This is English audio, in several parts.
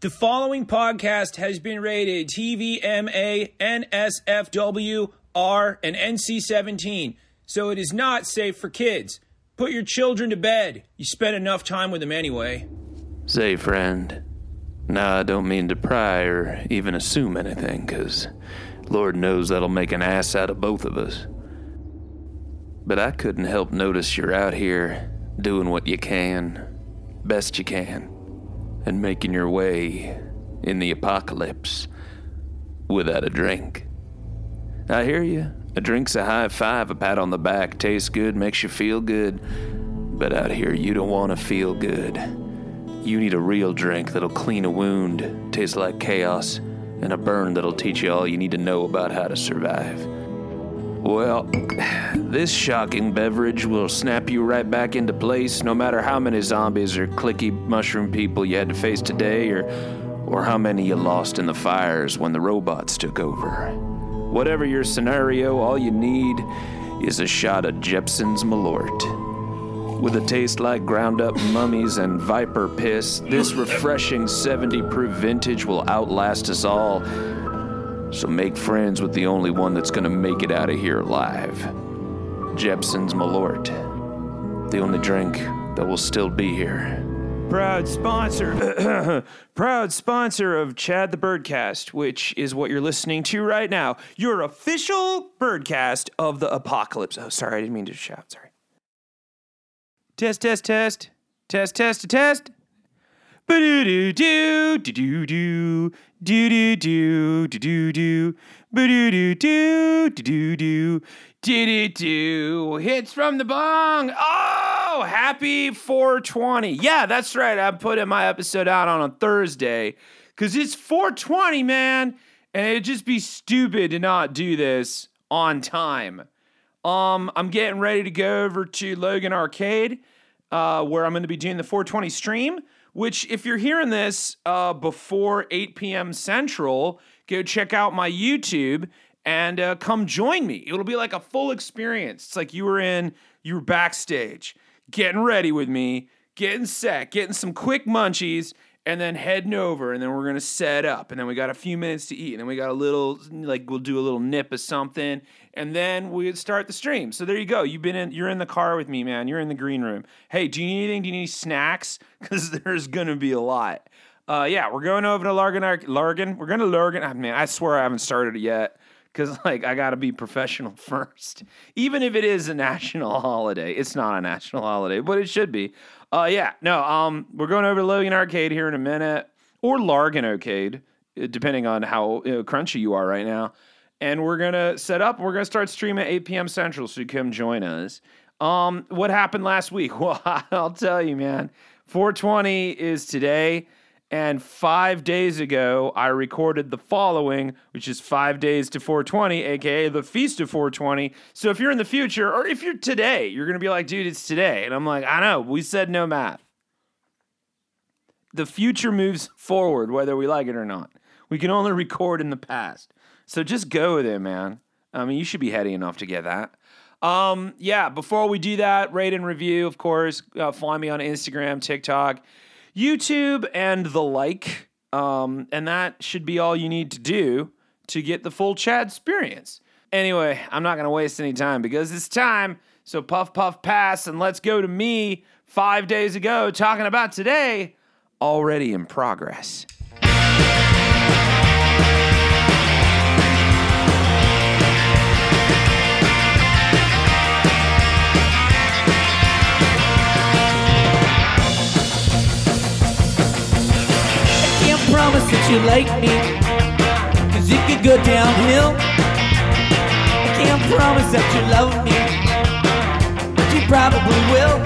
The following podcast has been rated TVMA, NSFW, R, and NC 17, so it is not safe for kids. Put your children to bed. You spend enough time with them anyway. Say, friend. now I don't mean to pry or even assume anything, because Lord knows that'll make an ass out of both of us. But I couldn't help notice you're out here doing what you can, best you can, and making your way in the apocalypse without a drink. I hear you. A drink's a high five, a pat on the back, tastes good, makes you feel good. But out here, you don't want to feel good. You need a real drink that'll clean a wound, taste like chaos, and a burn that'll teach you all you need to know about how to survive. Well, this shocking beverage will snap you right back into place no matter how many zombies or clicky mushroom people you had to face today or, or how many you lost in the fires when the robots took over. Whatever your scenario, all you need is a shot of Jeppson's Malort. With a taste like ground up mummies and viper piss, this refreshing 70 proof vintage will outlast us all. So make friends with the only one that's gonna make it out of here alive. Jeppson's Malort. The only drink that will still be here. Proud sponsor, proud sponsor of Chad the Birdcast, which is what you're listening to right now. Your official birdcast of the apocalypse. Oh, sorry, I didn't mean to shout. Sorry. Test, test, test, test, test, test. Ba-do-do-do, do-do-do, do-do-do, do-do-do, ba-do-do-do, do-do-do, do-do-do. Hits from the bong. Oh, happy 420. Yeah, that's right. I'm putting my episode out on a Thursday because it's 420, man. And it'd just be stupid to not do this on time. Um, I'm getting ready to go over to Logan Arcade, uh, where I'm going to be doing the 420 stream. Which, if you're hearing this uh, before 8 p.m. Central, go check out my YouTube and uh, come join me. It'll be like a full experience. It's like you were in, you were backstage, getting ready with me, getting set, getting some quick munchies, and then heading over, and then we're gonna set up, and then we got a few minutes to eat, and then we got a little, like we'll do a little nip of something, and then we start the stream. So there you go. You've been in, you're in the car with me, man. You're in the green room. Hey, do you need anything? Do you need snacks? Because there's gonna be a lot. Uh, yeah, we're going over to Largan. Largan. We're going to Largan. Oh, man, I swear I haven't started it yet because like I got to be professional first. Even if it is a national holiday, it's not a national holiday, but it should be. Uh, yeah, no. Um, we're going over to Logan Arcade here in a minute, or Largan Arcade, uh, depending on how you know, crunchy you are right now. And we're gonna set up. We're gonna start streaming at 8 p.m. Central, so you come join us. Um, what happened last week? Well, I'll tell you, man. 420 is today. And five days ago, I recorded the following, which is five days to 420, aka the Feast of 420. So if you're in the future, or if you're today, you're to be like, dude, it's today. And I'm like, I know, we said no math. The future moves forward, whether we like it or not. We can only record in the past. So just go with it, man. I mean, you should be heady enough to get that. Um, yeah, before we do that, rate and review, of course. Uh, find me on Instagram, TikTok. YouTube and the like. Um, and that should be all you need to do to get the full Chad experience. Anyway, I'm not going to waste any time because it's time. So puff, puff, pass, and let's go to me five days ago talking about today, already in progress. You like me, cause it could go downhill. I can't promise that you love me, but you probably will.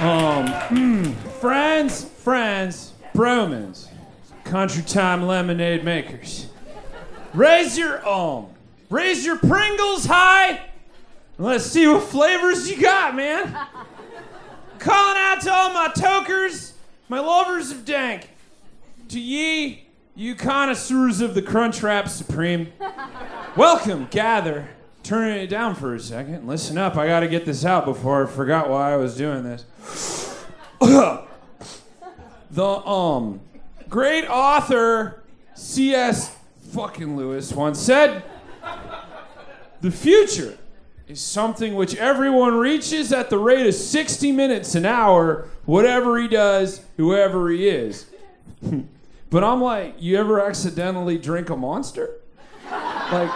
Um, hmm, friends, friends, bromans, country time lemonade makers. Raise your um, raise your Pringles high. Let's see what flavors you got, man. Calling out to all my tokers, my lovers of dank. To ye, you connoisseurs of the Crunchwrap Supreme. Welcome, gather turning it down for a second. Listen up, I gotta get this out before I forgot why I was doing this. the um great author C.S. fucking Lewis once said, "The future is something which everyone reaches at the rate of 60 minutes an hour, whatever he does, whoever he is." but I'm like, you ever accidentally drink a monster? Like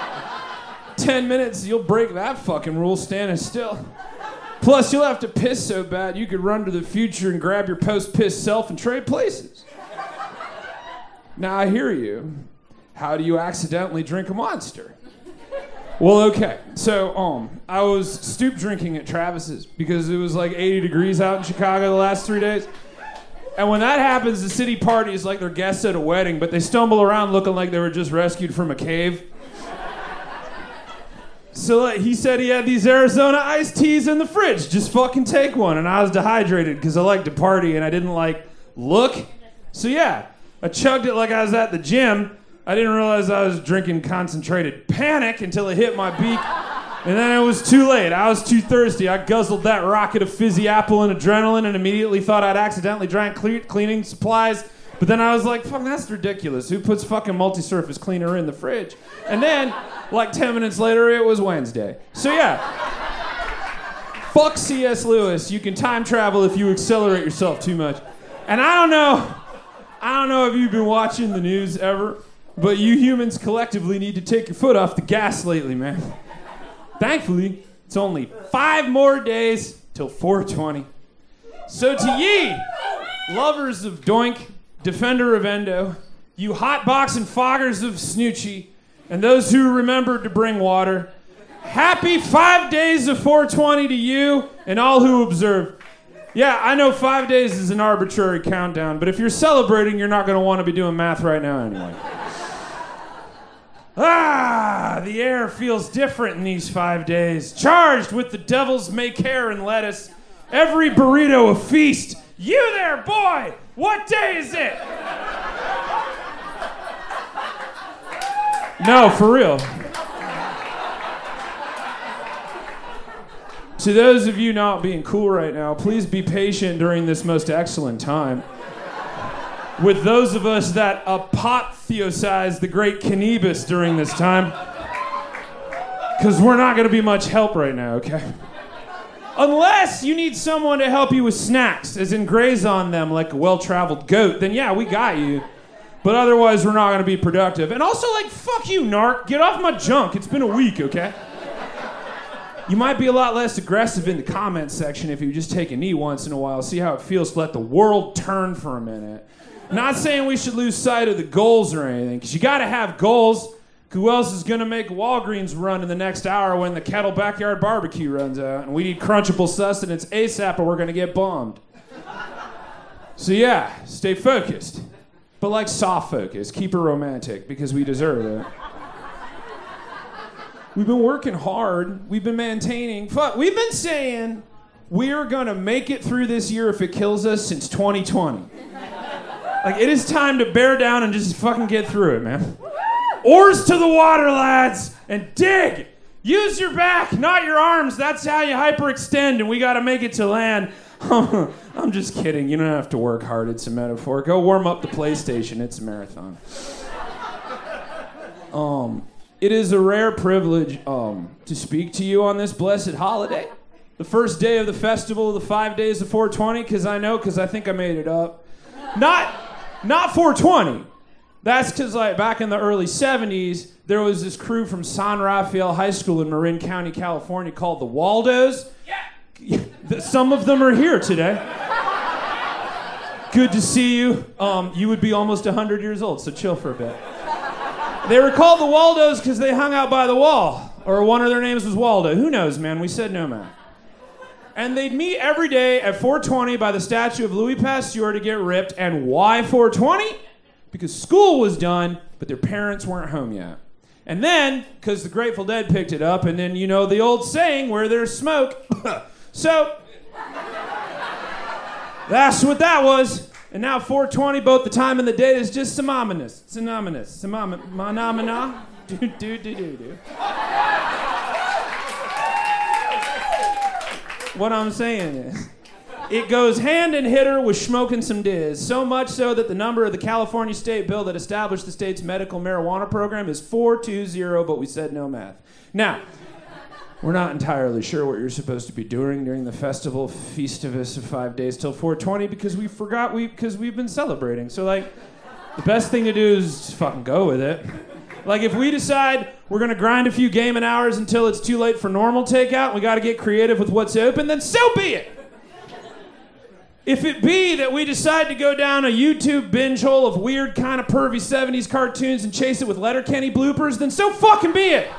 10 minutes, you'll break that fucking rule standing still. Plus, you'll have to piss so bad you could run to the future and grab your post piss self and trade places. Now, I hear you. How do you accidentally drink a monster? Well, okay. So, um, I was stoop drinking at Travis's because it was like 80 degrees out in Chicago the last three days. And when that happens, the city party is like their guests at a wedding, but they stumble around looking like they were just rescued from a cave. So like, he said he had these Arizona iced teas in the fridge. Just fucking take one. And I was dehydrated because I like to party and I didn't like look. So yeah, I chugged it like I was at the gym. I didn't realize I was drinking concentrated panic until it hit my beak. And then it was too late. I was too thirsty. I guzzled that rocket of fizzy apple and adrenaline and immediately thought I'd accidentally drank cle- cleaning supplies. But then I was like, fuck, that's ridiculous. Who puts fucking multi surface cleaner in the fridge? And then, like 10 minutes later, it was Wednesday. So yeah. Fuck C.S. Lewis. You can time travel if you accelerate yourself too much. And I don't know. I don't know if you've been watching the news ever, but you humans collectively need to take your foot off the gas lately, man. Thankfully, it's only five more days till 420. So to ye, lovers of Doink, defender of Endo, you hotbox and foggers of Snoochie, and those who remembered to bring water, happy five days of 420 to you and all who observe. Yeah, I know five days is an arbitrary countdown, but if you're celebrating, you're not going to want to be doing math right now anyway. Ah, the air feels different in these five days. Charged with the devil's make hair and lettuce. Every burrito a feast. You there, boy! What day is it? No, for real. To those of you not being cool right now, please be patient during this most excellent time. With those of us that apotheosize the great Cannabis during this time, because we're not going to be much help right now, okay? Unless you need someone to help you with snacks, as in graze on them like a well traveled goat, then yeah, we got you. But otherwise, we're not going to be productive. And also, like, fuck you, narc. Get off my junk. It's been a week, okay? You might be a lot less aggressive in the comment section if you just take a knee once in a while, see how it feels to let the world turn for a minute. Not saying we should lose sight of the goals or anything, because you got to have goals. Who else is going to make Walgreens run in the next hour when the Kettle Backyard Barbecue runs out? And we need crunchable sustenance ASAP or we're going to get bombed. So, yeah, stay focused. But like soft focus, keep it romantic because we deserve it. We've been working hard. We've been maintaining. Fuck, we've been saying we're gonna make it through this year if it kills us since 2020. Like it is time to bear down and just fucking get through it, man. Oars to the water, lads, and dig. Use your back, not your arms. That's how you hyperextend, and we gotta make it to land. I'm just kidding. You don't have to work hard. It's a metaphor. Go warm up the PlayStation. It's a marathon. Um, it is a rare privilege um, to speak to you on this blessed holiday. The first day of the festival the five days of 420, because I know, because I think I made it up. Not, not 420. That's because, like, back in the early 70s, there was this crew from San Rafael High School in Marin County, California called the Waldos. Yeah. Some of them are here today. Good to see you. Um, you would be almost 100 years old, so chill for a bit. They were called the Waldos because they hung out by the wall. Or one of their names was Waldo. Who knows, man? We said no, man. And they'd meet every day at 420 by the statue of Louis Pasteur to get ripped. And why 420? Because school was done, but their parents weren't home yet. And then, because the Grateful Dead picked it up, and then you know the old saying, where there's smoke. so, that's what that was. And now 420, both the time and the date is just synonymous. Synonymous. Synonymous. Phenomena. Do, do, do, do, do. What I'm saying is, it goes hand in hitter with smoking some diz. So much so that the number of the California state bill that established the state's medical marijuana program is 420, but we said no math. Now, we're not entirely sure what you're supposed to be doing during the festival Festivus of five days till 420 because we forgot we because we've been celebrating. So like, the best thing to do is fucking go with it. Like if we decide we're gonna grind a few gaming hours until it's too late for normal takeout, we got to get creative with what's open. Then so be it. If it be that we decide to go down a YouTube binge hole of weird kind of pervy 70s cartoons and chase it with Letterkenny bloopers, then so fucking be it.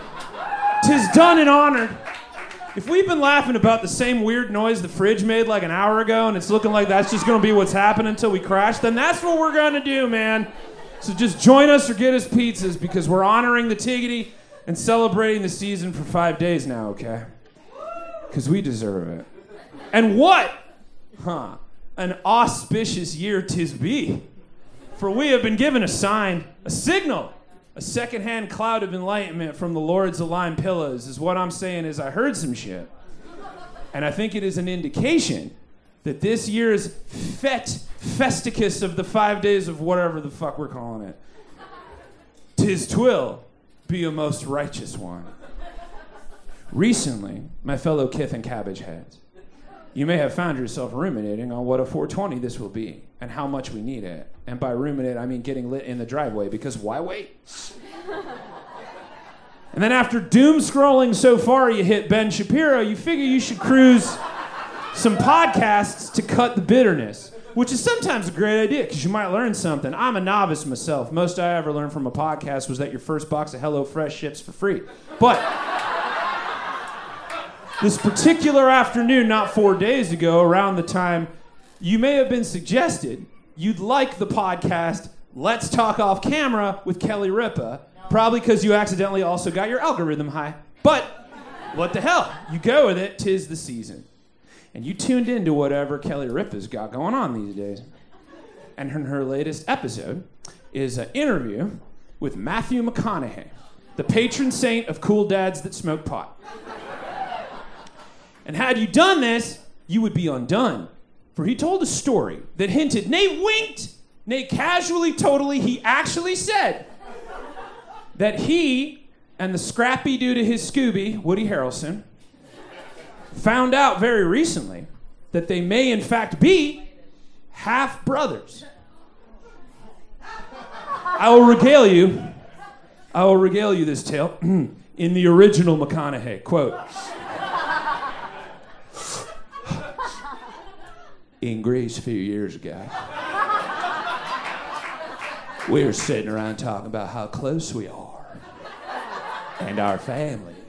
Tis done and honored. If we've been laughing about the same weird noise the fridge made like an hour ago and it's looking like that's just gonna be what's happening until we crash, then that's what we're gonna do, man. So just join us or get us pizzas because we're honoring the Tiggity and celebrating the season for five days now, okay? Because we deserve it. And what? Huh. An auspicious year tis be. For we have been given a sign, a signal, a secondhand cloud of enlightenment from the Lord's aligned pillows, is what I'm saying is I heard some shit. And I think it is an indication that this year's fet festicus of the five days of whatever the fuck we're calling it, tis twill be a most righteous one. Recently, my fellow kith and cabbage heads, you may have found yourself ruminating on what a 420 this will be and how much we need it. And by ruminate, I mean getting lit in the driveway because why wait? and then after doom scrolling so far, you hit Ben Shapiro, you figure you should cruise some podcasts to cut the bitterness, which is sometimes a great idea because you might learn something. I'm a novice myself. Most I ever learned from a podcast was that your first box of HelloFresh ships for free. But this particular afternoon, not four days ago, around the time you may have been suggested you'd like the podcast Let's Talk Off Camera with Kelly Ripa, probably because you accidentally also got your algorithm high. But what the hell? You go with it, tis the season. And you tuned into whatever Kelly Ripa's got going on these days. And her, her latest episode is an interview with Matthew McConaughey, the patron saint of cool dads that smoke pot. And had you done this, you would be undone. For he told a story that hinted, nay, winked, nay, casually, totally, he actually said that he and the scrappy dude to his Scooby, Woody Harrelson, found out very recently that they may, in fact, be half brothers. I will regale you. I will regale you this tale in the original McConaughey quote. in Greece a few years ago. We were sitting around talking about how close we are and our families.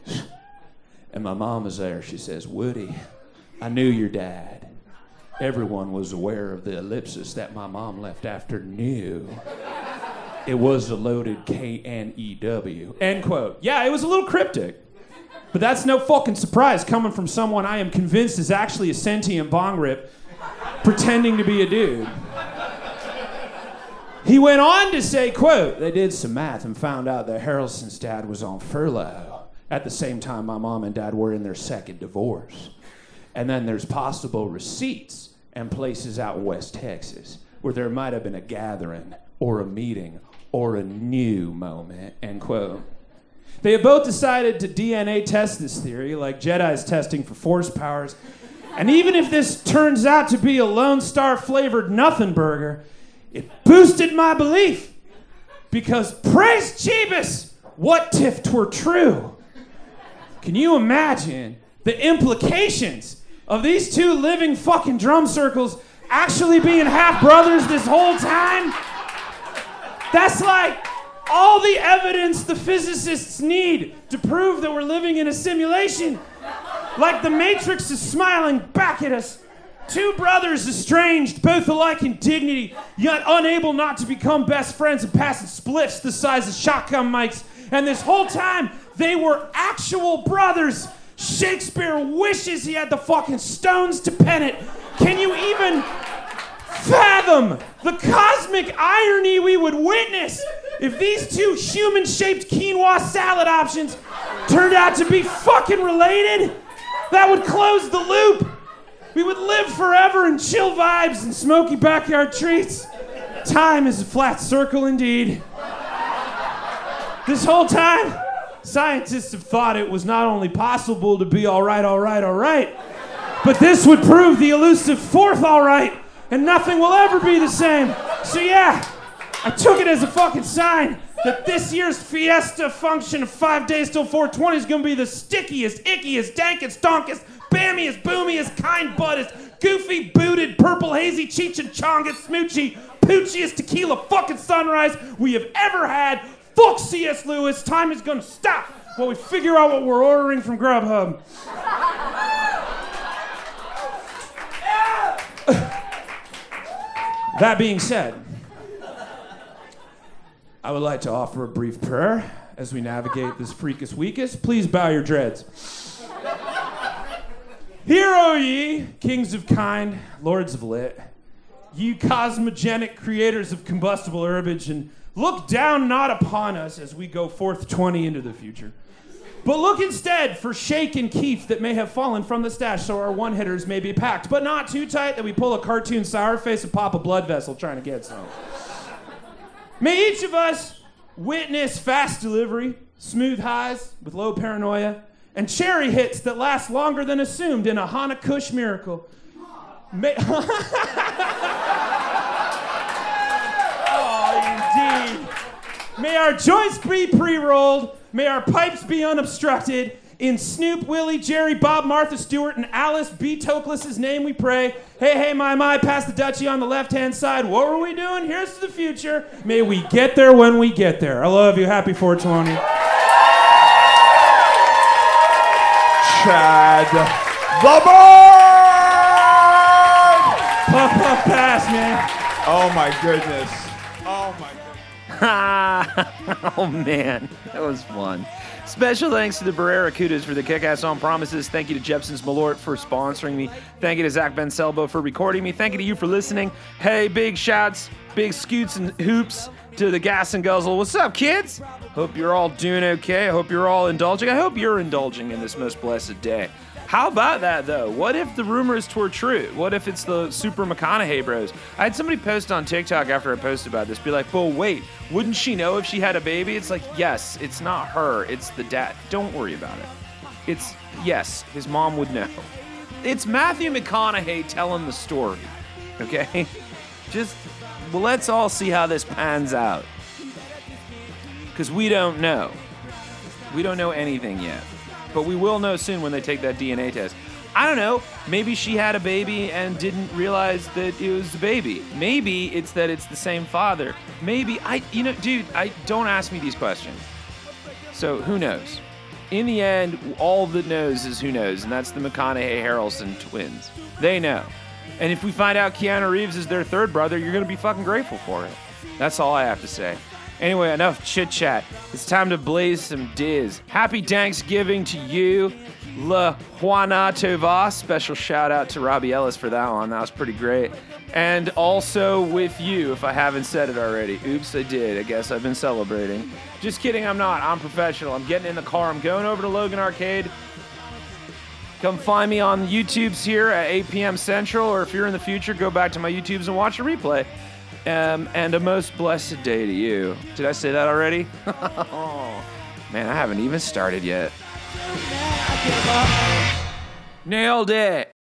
And my mom was there. She says, Woody, I knew your dad. Everyone was aware of the ellipsis that my mom left after knew. It was a loaded K N E W. End quote. Yeah, it was a little cryptic. But that's no fucking surprise coming from someone I am convinced is actually a sentient bong rip pretending to be a dude. He went on to say, quote, they did some math and found out that Harrelson's dad was on furlough at the same time my mom and dad were in their second divorce. And then there's possible receipts and places out West Texas where there might have been a gathering or a meeting or a new moment, end quote. They have both decided to DNA test this theory, like Jedi's testing for force powers. And even if this turns out to be a Lone Star flavored nothing burger, it boosted my belief. Because praise Jeebus, what if 'twere true? Can you imagine the implications of these two living fucking drum circles actually being half brothers this whole time? That's like all the evidence the physicists need to prove that we're living in a simulation. Like the Matrix is smiling back at us. Two brothers estranged, both alike in dignity, yet unable not to become best friends and passing splits the size of shotgun mics. And this whole time, they were actual brothers. Shakespeare wishes he had the fucking stones to pen it. Can you even fathom the cosmic irony we would witness if these two human shaped quinoa salad options turned out to be fucking related? That would close the loop We would live forever in chill vibes and smoky backyard treats. Time is a flat circle indeed. This whole time, scientists have thought it was not only possible to be all right, all right, all right, but this would prove the elusive fourth all right, and nothing will ever be the same. So, yeah, I took it as a fucking sign that this year's fiesta function of five days till 420 is gonna be the stickiest, ickiest, dankest, donkest, bammiest, boomiest, kind buttest, goofy, booted, purple, hazy, cheech and chongest, smoochy, poochiest tequila fucking sunrise we have ever had. Fuck C.S. Lewis, time is gonna stop while we figure out what we're ordering from Grubhub. that being said, I would like to offer a brief prayer as we navigate this freakus weakest. Please bow your dreads. Hear, O ye, kings of kind, lords of lit, ye cosmogenic creators of combustible herbage, and look down not upon us as we go forth 20 into the future. But look instead for shake and keef that may have fallen from the stash so our one hitters may be packed, but not too tight that we pull a cartoon sour face and pop a blood vessel trying to get some. May each of us witness fast delivery, smooth highs with low paranoia, and cherry hits that last longer than assumed in a Hana Kush miracle. May- oh, indeed. May our joints be pre rolled, may our pipes be unobstructed. In Snoop, Willie, Jerry, Bob, Martha Stewart, and Alice B. Toklas's name we pray. Hey, hey, my, my, pass the Dutchie on the left hand side. What were we doing? Here's to the future. May we get there when we get there. I love you. Happy 420. Chad the bird. Puff, puff, pass, man. Oh my goodness. Oh man, that was fun. Special thanks to the Barrerracudas for the kick-ass on promises. Thank you to Jeppson's Malort for sponsoring me. Thank you to Zach Ben Selbo for recording me. Thank you to you for listening. Hey, big shouts, big scoots and hoops to the gas and guzzle. What's up, kids? Hope you're all doing okay. I hope you're all indulging. I hope you're indulging in this most blessed day. How about that though? What if the rumors were true? What if it's the Super McConaughey bros? I had somebody post on TikTok after I posted about this, be like, "But wait, wouldn't she know if she had a baby?" It's like, yes, it's not her, it's the dad. Don't worry about it. It's yes, his mom would know. It's Matthew McConaughey telling the story. Okay, just well, let's all see how this pans out, because we don't know. We don't know anything yet but we will know soon when they take that DNA test. I don't know. Maybe she had a baby and didn't realize that it was a baby. Maybe it's that it's the same father. Maybe I, you know, dude, I don't ask me these questions. So who knows? In the end, all that knows is who knows, and that's the McConaughey Harrelson twins. They know. And if we find out Keanu Reeves is their third brother, you're gonna be fucking grateful for it. That's all I have to say. Anyway, enough chit chat. It's time to blaze some diz. Happy Thanksgiving to you, La Juana Tova. Special shout out to Robbie Ellis for that one. That was pretty great. And also with you, if I haven't said it already. Oops, I did. I guess I've been celebrating. Just kidding, I'm not. I'm professional. I'm getting in the car. I'm going over to Logan Arcade. Come find me on YouTube's here at 8 p.m. Central, or if you're in the future, go back to my YouTubes and watch a replay. Um, and a most blessed day to you. Did I say that already? man, I haven't even started yet. Nailed it.